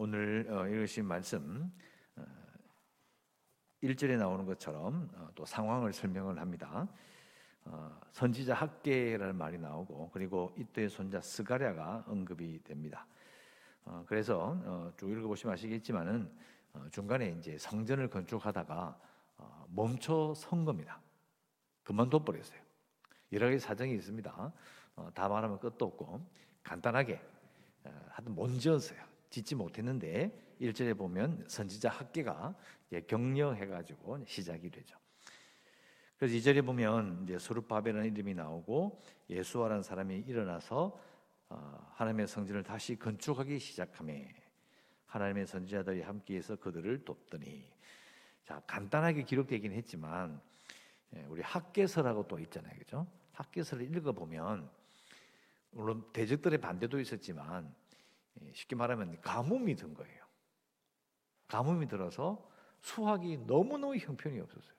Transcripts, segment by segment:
오늘 어, 읽으신 말씀 1절에 나오는 것처럼 또 상황을 설명을 합니다. 선지자 학계라는 말이 나오고 그리고 이때의 손자 스가랴가 언급이 됩니다. 그래서 쭉 읽어보시면 아시겠지만은 중간에 이제 성전을 건축하다가 멈춰 선 겁니다. 그만둬 버렸어요. 여러 가지 사정이 있습니다. 다 말하면 끝도 없고 간단하게 하여튼 못 지었어요. 짓지 못했는데 1절에 보면 선지자 학계가 격려해 가지고 시작이 되죠. 그래서 2절에 보면 이제 수르바벨라는 이름이 나오고 예수와라는 사람이 일어나서 어, 하나님의 성전을 다시 건축하기 시작함에 하나님의 선지자들이 함께해서 그들을 돕더니 자 간단하게 기록되긴 했지만 예, 우리 학계서라고 또 있잖아요, 그죠? 학계서를 읽어 보면 물론 대적들의 반대도 있었지만 예, 쉽게 말하면 가뭄이 든 거예요. 가뭄이 들어서 수확이 너무너무 형편이 없었어요.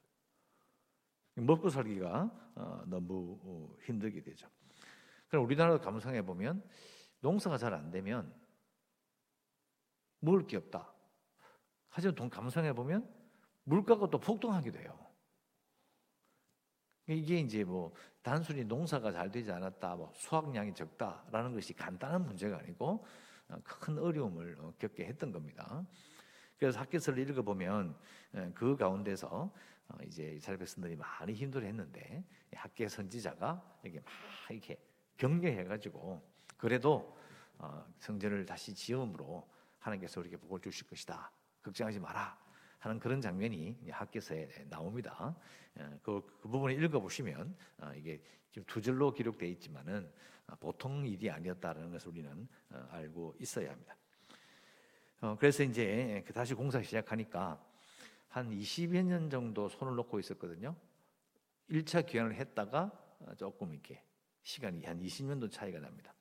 먹고 살기가 어, 너무 어, 힘들게 되죠. 그럼 우리나라도 감상해 보면 농사가 잘 안 되면 먹을 게 없다. 하지만 돈 감상해 보면 물가가 또 폭등하게 돼요. 이게 이제 뭐 단순히 농사가 잘 되지 않았다, 뭐 수확량이 적다라는 것이 간단한 문제가 아니고 어, 큰 어려움을 겪게 했던 겁니다. 그래서 학교서를 읽어보면 그 가운데서 어, 이제 이스라엘 백성들이 많이 힘들어했는데 학계 선지자가 이렇게 막 이렇게 격려해가지고 그래도 어, 성전을 다시 지음으로 하나님께서 우리에게 복을 주실 것이다. 걱정하지 마라. 하는 그런 장면이 학계서에 나옵니다. 그, 그 부분을 읽어보시면 어, 이게 지금 두 절로 기록되어 있지만은 보통 일이 아니었다는 것을 우리는 알고 있어야 합니다. 그래서 이제 그 다시 공사 시작하니까 한 20여 년 정도 손을 놓고 있었거든요. 1차 기한을 했다가 조금 이렇게 시간이 한 20년도 차이가 납니다.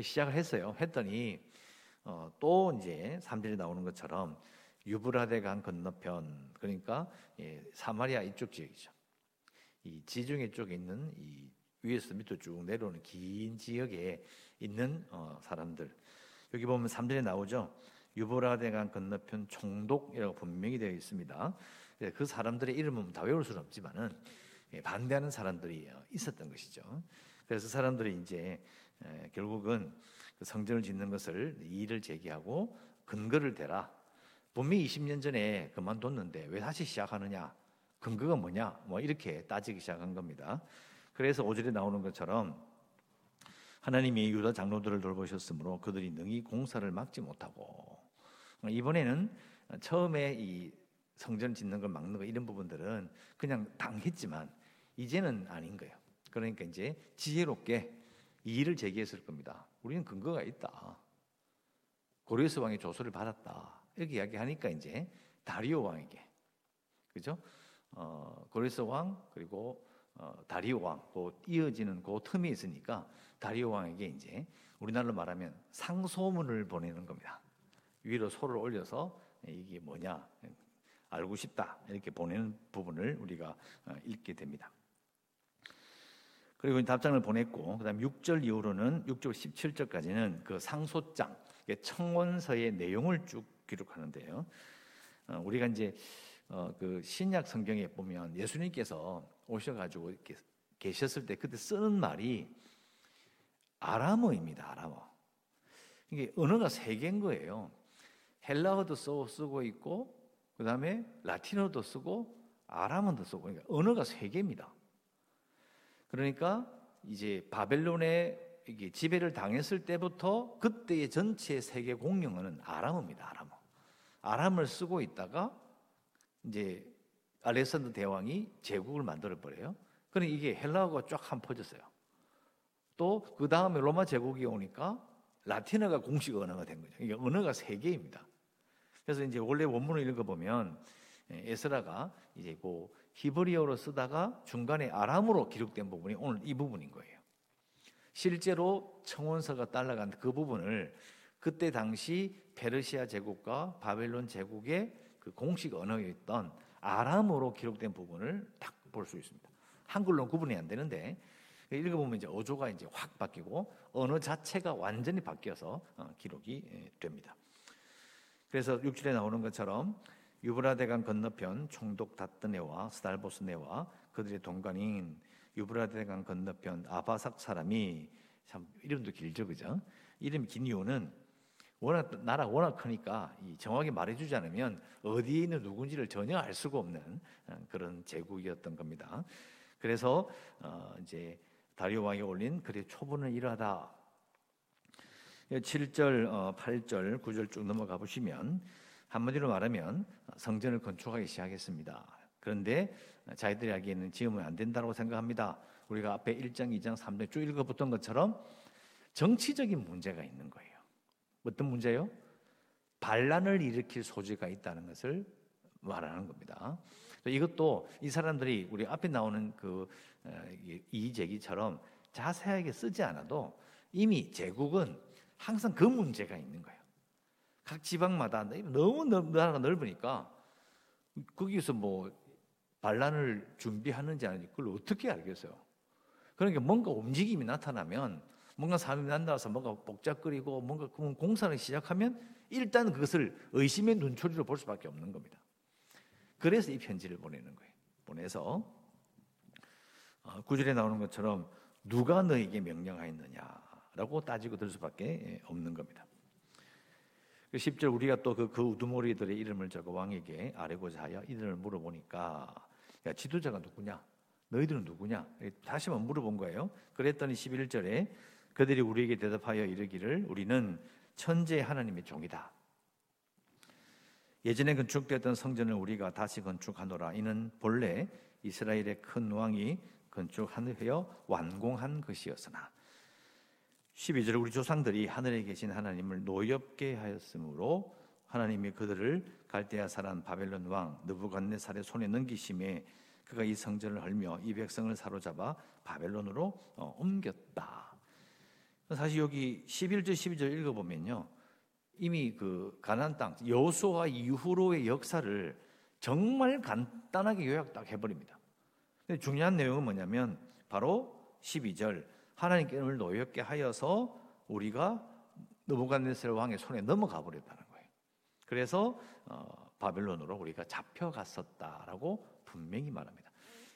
시작을 했어요. 했더니 어, 또 이제 3절에 나오는 것처럼 유브라데 강 건너편 그러니까 예, 사마리아 이쪽 지역이죠. 이 지중해 쪽에 있는 이 위에서 밑으로 쭉 내려오는 긴 지역에 있는 어, 사람들 여기 보면 3절에 나오죠. 유보라데강 건너편 총독이라고 분명히 되어 있습니다. 그 사람들의 이름은 다 외울 수는 없지만은 예, 반대하는 사람들이 있었던 것이죠. 그래서 사람들이 이제 결국은 그 성전을 짓는 것을 이의를 제기하고 근거를 대라. 분명히 20년 전에 그만뒀는데 왜 다시 시작하느냐? 근거가 뭐냐? 뭐 이렇게 따지기 시작한 겁니다. 그래서 오절에 나오는 것처럼 하나님이 유다 장로들을 돌보셨으므로 그들이 능히 공사를 막지 못하고 이번에는 처음에 이 성전 짓는 걸 막는 거 이런 부분들은 그냥 당했지만 이제는 아닌 거예요. 그러니까 이제 지혜롭게 이의를 제기했을 겁니다. 우리는 근거가 있다. 고레스 왕이 조서를 받았다. 이렇게 이야기하니까 이제 다리오 왕에게 그죠? 어, 고레스 왕 그리고 어, 다리오 왕, 그 이어지는 그 틈이 있으니까 다리오 왕에게 이제 우리나라로 말하면 상소문을 보내는 겁니다. 위로 소를 올려서 이게 뭐냐 알고 싶다 이렇게 보내는 부분을 우리가 어, 읽게 됩니다. 그리고 답장을 보냈고 그다음 6절 이후로는 6절 17절까지는 그 상소장 청원서의 내용을 쭉 기록하는데요. 어, 우리가 이제 어, 그 신약 성경에 보면 예수님께서 오셔가지고 이렇게 계셨을 때 그때 쓰는 말이 아람어입니다. 아람어. 이게 언어가 세 개인 거예요. 헬라어도 쓰고 있고 그 다음에 라틴어도 쓰고 아람어도 쓰고 그러니까 언어가 세 개입니다. 그러니까 이제 바벨론에 이게 지배를 당했을 때부터 그때의 전체 세계 공용어는 아람어입니다. 아람어. 아람을 쓰고 있다가 이제 알렉산더 대왕이 제국을 만들어 버려요. 그러니 이게 헬라어가 쫙 한 퍼졌어요. 또 그 다음에 로마 제국이 오니까 라틴어가 공식 언어가 된 거죠. 이게 언어가 세 개입니다. 그래서 이제 원래 원문을 읽어보면 예, 에스라가 이제 그 히브리어로 쓰다가 중간에 아람으로 기록된 부분이 오늘 이 부분인 거예요. 실제로 청원서가 딸라간 그 부분을 그때 당시 페르시아 제국과 바벨론 제국의 그 공식 언어였던 아람어로 기록된 부분을 딱 볼 수 있습니다. 한글로 구분이 안 되는데 읽어보면 이제 어조가 이제 확 바뀌고 언어 자체가 완전히 바뀌어서 어, 기록이 예, 됩니다. 그래서 6절에 나오는 것처럼 유브라데강 건너편 총독 다뜨네와 스달보스네와 그들의 동관인 유브라데강 건너편 아바삭 사람이 참 이름도 길죠, 그죠? 이름이 긴 이유는 워낙 나라 워낙 크니까 정확히 말해주지 않으면 어디에 있는 누군지를 전혀 알 수가 없는 어, 그런 제국이었던 겁니다. 그래서 어 이제 다리오 왕이 올린 그래 초본을 이러하다. 7절, 8절, 9절 쭉 넘어가 보시면 한마디로 말하면 성전을 건축하기 시작했습니다. 그런데 자기들이 하기에는 지으면 안 된다고 생각합니다. 우리가 앞에 1장, 2장, 3장 쭉 읽어봤던 것처럼 정치적인 문제가 있는 거예요. 어떤 문제요? 반란을 일으킬 소지가 있다는 것을 말하는 겁니다. 이것도 이 사람들이 우리 앞에 나오는 그 어, 이제기처럼 자세하게 쓰지 않아도 이미 제국은 항상 그 문제가 있는 거예요. 각 지방마다 너무 나라가 넓으니까 거기서 뭐 반란을 준비하는지 아닌지 그걸 어떻게 알겠어요? 그러니까 뭔가 움직임이 나타나면 뭔가 사람이 난다서 뭔가 복잡거리고 뭔가 공사를 시작하면 일단 그것을 의심의 눈초리로 볼 수밖에 없는 겁니다. 그래서 이 편지를 보내는 거예요. 보내서 어, 구절에 나오는 것처럼 누가 너에게 명령하였느냐라고 따지고 들 수밖에 없는 겁니다. 10절 그 우리가 또그 그 우두머리들의 이름을 적어 왕에게 아뢰고자 하여 이름을 물어보니까 야 지도자가 누구냐? 너희들은 누구냐? 다시 한번 물어본 거예요. 그랬더니 11절에 그들이 우리에게 대답하여 이르기를 우리는 천재 하나님의 종이다. 예전에 건축되었던 성전을 우리가 다시 건축하노라. 이는 본래 이스라엘의 큰 왕이 건축하여 완공한 것이었으나 12절 우리 조상들이 하늘에 계신 하나님을 노엽게 하였으므로 하나님이 그들을 갈대아 사람 바벨론 왕 느부갓네살의 손에 넘기심에 그가 이 성전을 헐며 이 백성을 사로잡아 바벨론으로 어, 옮겼다. 사실 여기 11절 12절 읽어보면요. 이미 그 가나안 땅 여호수아 이후로의 역사를 정말 간단하게 요약 딱 해버립니다. 근데 중요한 내용은 뭐냐면 바로 12절 하나님께 을 노엽게 하여서 우리가 느부갓네살 왕의 손에 넘어가 버렸다는 거예요. 그래서 어, 바벨론으로 우리가 잡혀갔었다라고 분명히 말합니다.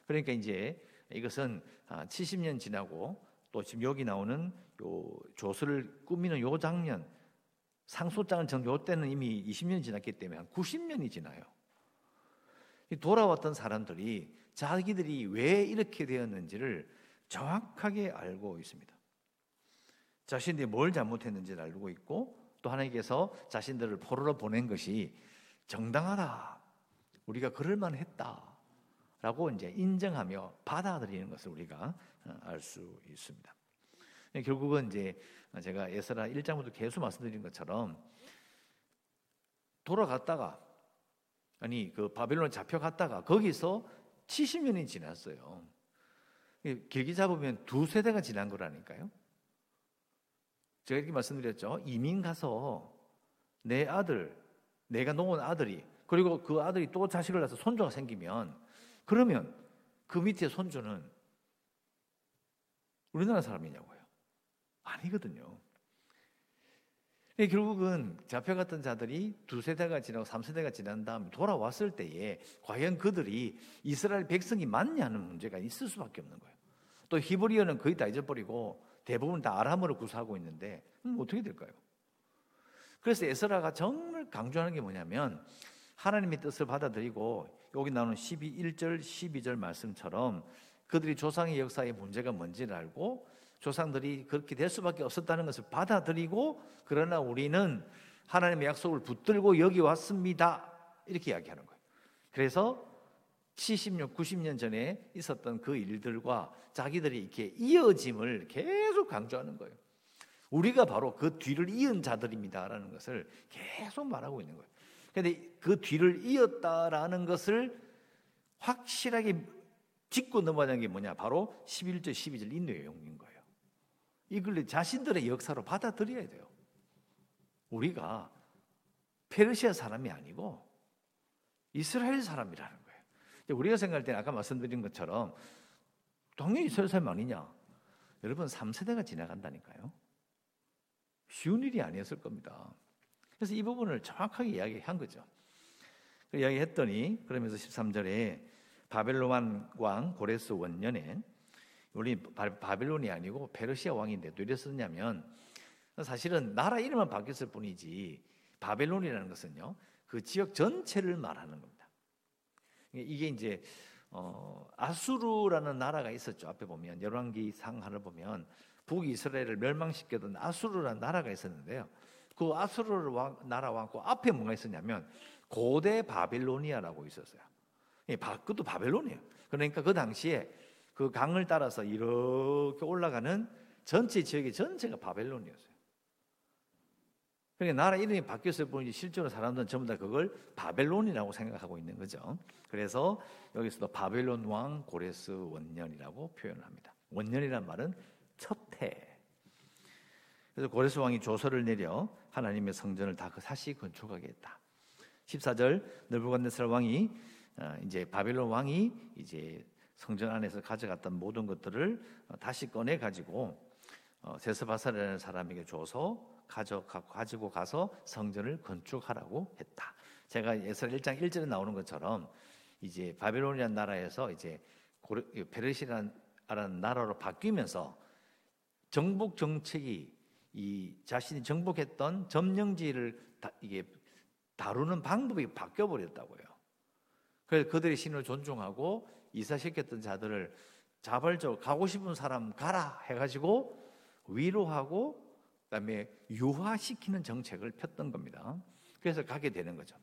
그러니까 이제 이것은 70년 아, 지나고 또 지금 여기 나오는 요 조서를 꾸미는 요 장면 상소장을 정요 때는 이미 20년이 지났기 때문에 한 90년이 지나요. 돌아왔던 사람들이 자기들이 왜 이렇게 되었는지를 정확하게 알고 있습니다. 자신들이 뭘 잘못했는지를 알고 있고 또 하나님께서 자신들을 포로로 보낸 것이 정당하다. 우리가 그럴 만했다. 라고 이제 인정하며 받아들이는 것을 우리가 어, 알수 있습니다. 네, 결국은 이제 제가 에스라 1장부터 계속 말씀드린 것처럼 돌아갔다가 아니 그 바벨론 잡혀갔다가 거기서 70년이 지났어요. 길게 잡으면 두 세대가 지난 거라니까요. 제가 이렇게 말씀드렸죠. 이민 가서 내 아들, 내가 놓은 아들이 그리고 그 아들이 또 자식을 낳아서 손주가 생기면 그러면 그 밑에 손주는 우리나라 사람이냐고요. 아니거든요. 결국은 잡혀갔던 자들이 두 세대가 지나고 삼 세대가 지난 다음에 돌아왔을 때에 과연 그들이 이스라엘 백성이 맞냐는 문제가 있을 수밖에 없는 거예요. 또 히브리어는 거의 다 잊어버리고 대부분 다 아람어로 구사하고 있는데 음, 어떻게 될까요? 그래서 에스라가 정말 강조하는 게 뭐냐면 하나님의 뜻을 받아들이고 여기 나오는 12, 1절, 12절 말씀처럼 그들이 조상의 역사의 문제가 뭔지를 알고 조상들이 그렇게 될 수밖에 없었다는 것을 받아들이고 그러나 우리는 하나님의 약속을 붙들고 여기 왔습니다. 이렇게 이야기하는 거예요. 그래서 70년, 90년 전에 있었던 그 일들과 자기들이 이렇게 이어짐을 계속 강조하는 거예요. 우리가 바로 그 뒤를 이은 자들입니다라는 것을 계속 말하고 있는 거예요. 그런데 그 뒤를 이었다라는 것을 확실하게 짚고 넘어가는 게 뭐냐? 바로 11절, 12절 이 내용인 거예요. 이걸 자신들의 역사로 받아들여야 돼요. 우리가 페르시아 사람이 아니고 이스라엘 사람이라는 거예요. 우리가 생각할 때 아까 말씀드린 것처럼 당연히 이스라엘 사람 아니냐? 여러분 3세대가 지나간다니까요. 쉬운 일이 아니었을 겁니다. 그래서 이 부분을 정확하게 이야기한 거죠. 이야기했더니 그러면서 13절에 바벨론 왕 고레스 원년에 우리 바벨론이 아니고 페르시아 왕인데 왜 이랬었냐면 사실은 나라 이름은 바뀌었을 뿐이지 바벨론이라는 것은요 그 지역 전체를 말하는 겁니다. 이게 이제 어, 아수르라는 나라가 있었죠. 앞에 보면 열왕기 상하를 보면 북이스라엘을 멸망시켰던 아수르라는 나라가 있었는데요. 그 아수르 나라 왕, 그 앞에 뭐가 있었냐면 고대 바빌로니아라고 있었어요. 예, 그것도 바벨론이에요. 그러니까 그 당시에 그 강을 따라서 이렇게 올라가는 전체 지역의 전체가 바벨론이었어요. 그러니까 나라 이름이 바뀌었을 뿐이지 실제로 사람들은 전부 다 그걸 바벨론이라고 생각하고 있는 거죠. 그래서 여기서도 바벨론 왕 고레스 원년이라고 표현을 합니다. 원년이란 말은 첫 해. 그래서 고레스 왕이 조서를 내려 하나님의 성전을 다 그 사시 건축하게 했다. 14절 느부갓네살 왕이 어, 이제 바벨론 왕이 이제 성전 안에서 가져갔던 모든 것들을 어, 다시 꺼내 가지고 어, 세스바사라는 사람에게 줘서 가지고 가서 성전을 건축하라고 했다. 제가 예서 1장 1절에 나오는 것처럼 이제 바벨론이라는 나라에서 이제 페르시라는 나라로 바뀌면서 정복 정책이 이 자신이 정복했던 점령지를 다, 이게 다루는 방법이 바뀌어 버렸다고요. 그래서 그들의 신을 존중하고 이사시켰던 자들을 자발적 가고 싶은 사람 가라 해가지고 위로하고 그다음에 유화시키는 정책을 폈던 겁니다. 그래서 가게 되는 거죠.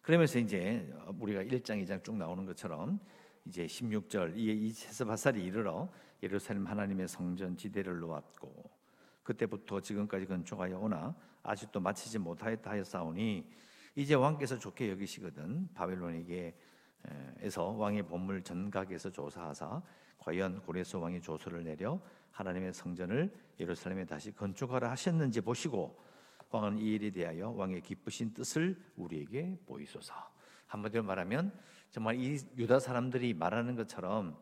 그러면서 이제 우리가 1장, 2장 쭉 나오는 것처럼 이제 16절 이 세스바살이 이르러 예루살렘 하나님의 성전 지대를 놓았고 그때부터 지금까지 건축하여 오나 아직도 마치지 못하였다 하였사오니 이제 왕께서 좋게 여기시거든 바벨론에게 에서 왕의 본물 전각에서 조사하사 과연 고레스 왕이 조서를 내려 하나님의 성전을 예루살렘에 다시 건축하라 하셨는지 보시고 왕은 이 일에 대하여 왕의 기쁘신 뜻을 우리에게 보이소서. 한마디로 말하면 정말 이 유다 사람들이 말하는 것처럼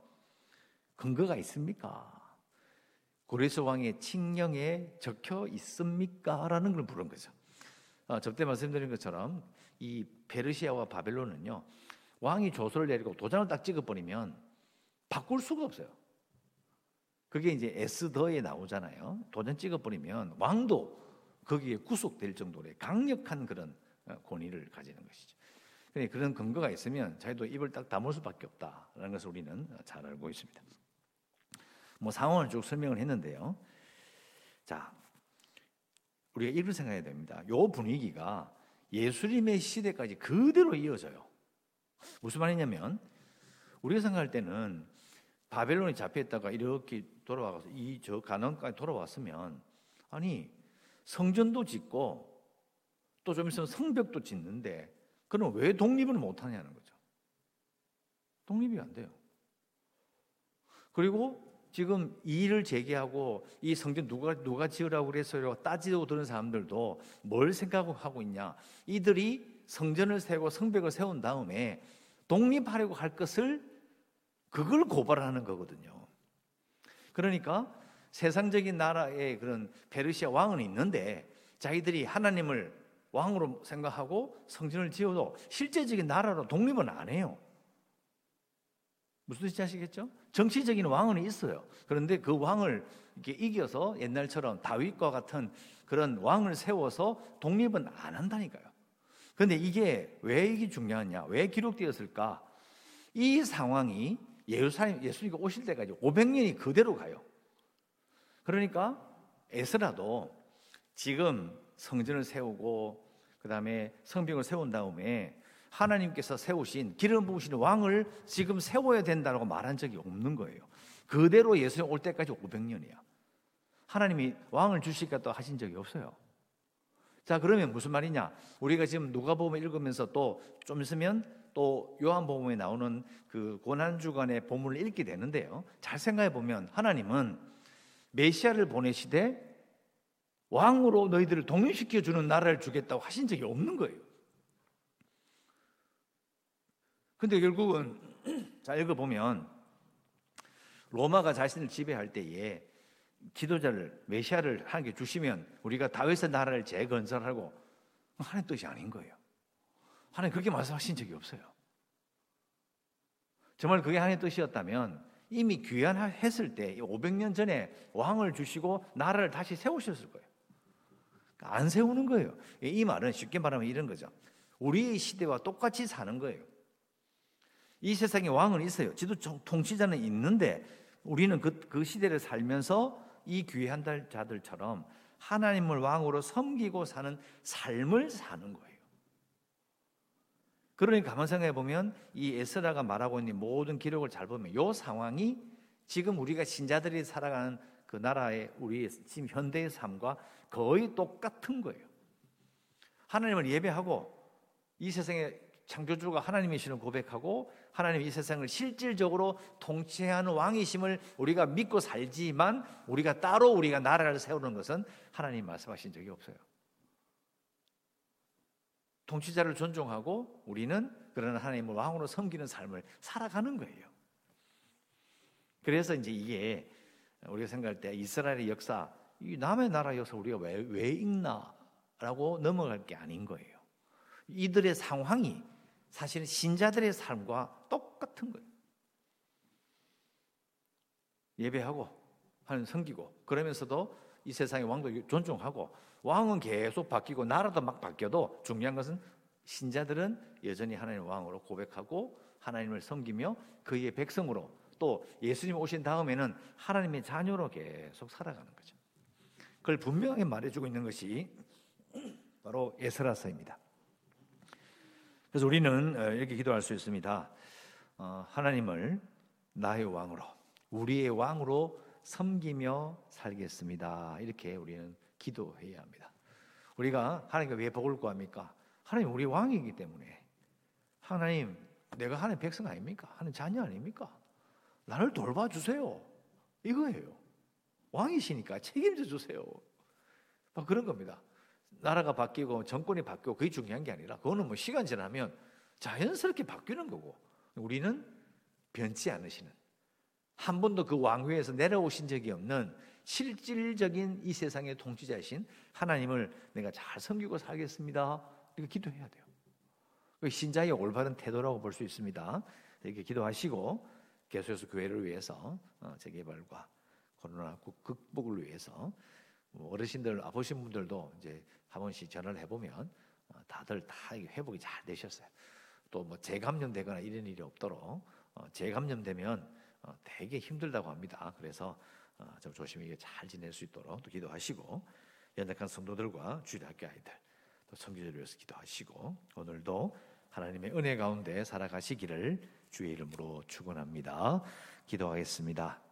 근거가 있습니까? 고레스 왕의 칙령에 적혀 있습니까? 라는 걸 물은 거죠. 어, 저때 말씀드린 것처럼 이 페르시아와 바벨론은요 왕이 조서를 내리고 도장을 딱 찍어버리면 바꿀 수가 없어요. 그게 이제 에스더에 나오잖아요. 도장 찍어버리면 왕도 거기에 구속될 정도의 강력한 그런 어, 권위를 가지는 것이죠. 그런 근거가 있으면 자기도 입을 딱 다물 수밖에 없다라는 것을 우리는 잘 알고 있습니다. 뭐 상황을 쭉 설명을 했는데요. 자, 우리가 이걸 생각해야 됩니다. 요 분위기가 예수님의 시대까지 그대로 이어져요. 무슨 말이냐면 우리가 생각할 때는 바벨론이 잡혀있다가 이렇게 돌아와서 이 저 가난까지 돌아왔으면 아니 성전도 짓고 또 좀 있으면 성벽도 짓는데 그럼 왜 독립을 못 하냐는 거죠. 독립이 안 돼요. 그리고 지금 이의를 제기하고 이 성전 누가 누가 지으라고 그랬어요? 따지고 드는 사람들도 뭘 생각하고 있냐? 이들이 성전을 세우고 성벽을 세운 다음에 독립하려고 할 것을 그걸 고발하는 거거든요. 그러니까 세상적인 나라의 그런 페르시아 왕은 있는데 자기들이 하나님을 왕으로 생각하고 성전을 지어도 실제적인 나라로 독립은 안 해요. 무슨 뜻인지 아시겠죠? 정치적인 왕은 있어요. 그런데 그 왕을 이렇게 이겨서 옛날처럼 다윗과 같은 그런 왕을 세워서 독립은 안 한다니까요. 그런데 이게 왜 이게 중요하냐? 왜 기록되었을까? 이 상황이 예루살렘 예수님이 오실 때까지 500년이 그대로 가요. 그러니까 에스라도 지금 성전을 세우고 그다음에 성벽을 세운 다음에 하나님께서 세우신 기름 부으신 왕을 지금 세워야 된다고 말한 적이 없는 거예요. 그대로 예수님 올 때까지 500년이야. 하나님이 왕을 주시겠다 하신 적이 없어요. 자, 그러면 무슨 말이냐? 우리가 지금 누가복음 읽으면서 또 좀 있으면 또 요한복음에 나오는 그 고난 주간의 본문을 읽게 되는데요. 잘 생각해 보면 하나님은 메시아를 보내시되 왕으로 너희들을 독립시켜 주는 나라를 주겠다고 하신 적이 없는 거예요. 근데 결국은 자 읽어 보면 로마가 자신을 지배할 때에 지도자를 메시아를 하나님께 주시면 우리가 다윗의 나라를 재건설하고 하나님 뜻이 아닌 거예요. 하나님 그렇게 말씀하신 적이 없어요. 정말 그게 하나님의 뜻이었다면 이미 귀환했을 때 500년 전에 왕을 주시고 나라를 다시 세우셨을 거예요. 그러니까 안 세우는 거예요. 이 말은 쉽게 말하면 이런 거죠. 우리의 시대와 똑같이 사는 거예요. 이 세상에 왕은 있어요. 지도 통치자는 있는데 우리는 그, 그 시대를 살면서 이 귀한 자들처럼 하나님을 왕으로 섬기고 사는 삶을 사는 거예요. 그러니 가만 생각해 보면 이 에스라가 말하고 있는 모든 기록을 잘 보면 이 상황이 지금 우리가 신자들이 살아가는 그 나라의 우리의 지금 현대의 삶과 거의 똑같은 거예요. 하나님을 예배하고 이 세상의 창조주가 하나님이시는 고백하고 하나님 이 세상을 실질적으로 통치하는 왕이심을 우리가 믿고 살지만 우리가 따로 우리가 나라를 세우는 것은 하나님 말씀하신 적이 없어요. 통치자를 존중하고 우리는 그런 하나님을 왕으로 섬기는 삶을 살아가는 거예요. 그래서 이제 이게 우리가 생각할 때 이스라엘의 역사, 이 남의 나라 역사 우리가 왜, 왜 읽나라고 넘어갈 게 아닌 거예요. 이들의 상황이 사실은 신자들의 삶과 똑같은 거예요. 예배하고 하는 섬기고 그러면서도 이 세상의 왕도 존중하고 왕은 계속 바뀌고 나라도 막 바뀌어도 중요한 것은 신자들은 여전히 하나님 왕으로 고백하고 하나님을 섬기며 그의 백성으로 또 예수님 오신 다음에는 하나님의 자녀로 계속 살아가는 거죠. 그걸 분명하게 말해주고 있는 것이 바로 에스라서입니다. 그래서 우리는 어, 이렇게 기도할 수 있습니다. 어, 하나님을 나의 왕으로, 우리의 왕으로 섬기며 살겠습니다. 이렇게 우리는 기도해야 합니다. 우리가 하나님께 왜 복을 구합니까? 하나님 우리 왕이기 때문에. 하나님, 내가 하나님 백성 아닙니까? 하나님 자녀 아닙니까? 나를 돌봐주세요. 이거예요. 왕이시니까 책임져 주세요. 그런 겁니다. 나라가 바뀌고 정권이 바뀌고 그게 중요한 게 아니라 그거는 뭐 시간 지나면 자연스럽게 바뀌는 거고 우리는 변치 않으시는 한 번도 그 왕위에서 내려오신 적이 없는 실질적인 이 세상의 통치자이신 하나님을 내가 잘 섬기고 살겠습니다. 이렇게 기도해야 돼요. 신자의 올바른 태도라고 볼 수 있습니다. 이렇게 기도하시고 계속해서 교회를 위해서 어, 재개발과 코로나 극복을 위해서 뭐 어르신들 아버신 분들도 이제 한 번씩 전화를 해보면 어, 다들 다 회복이 잘 되셨어요. 또 뭐 재감염되거나 이런 일이 없도록 어, 재감염되면 되게 힘들다고 합니다. 그래서 좀 조심히 잘 지낼 수 있도록 또 기도하시고 연약한 성도들과 주일학교 아이들 또 성교를 위해서 기도하시고 오늘도 하나님의 은혜 가운데 살아가시기를 주의 이름으로 축원합니다. 기도하겠습니다.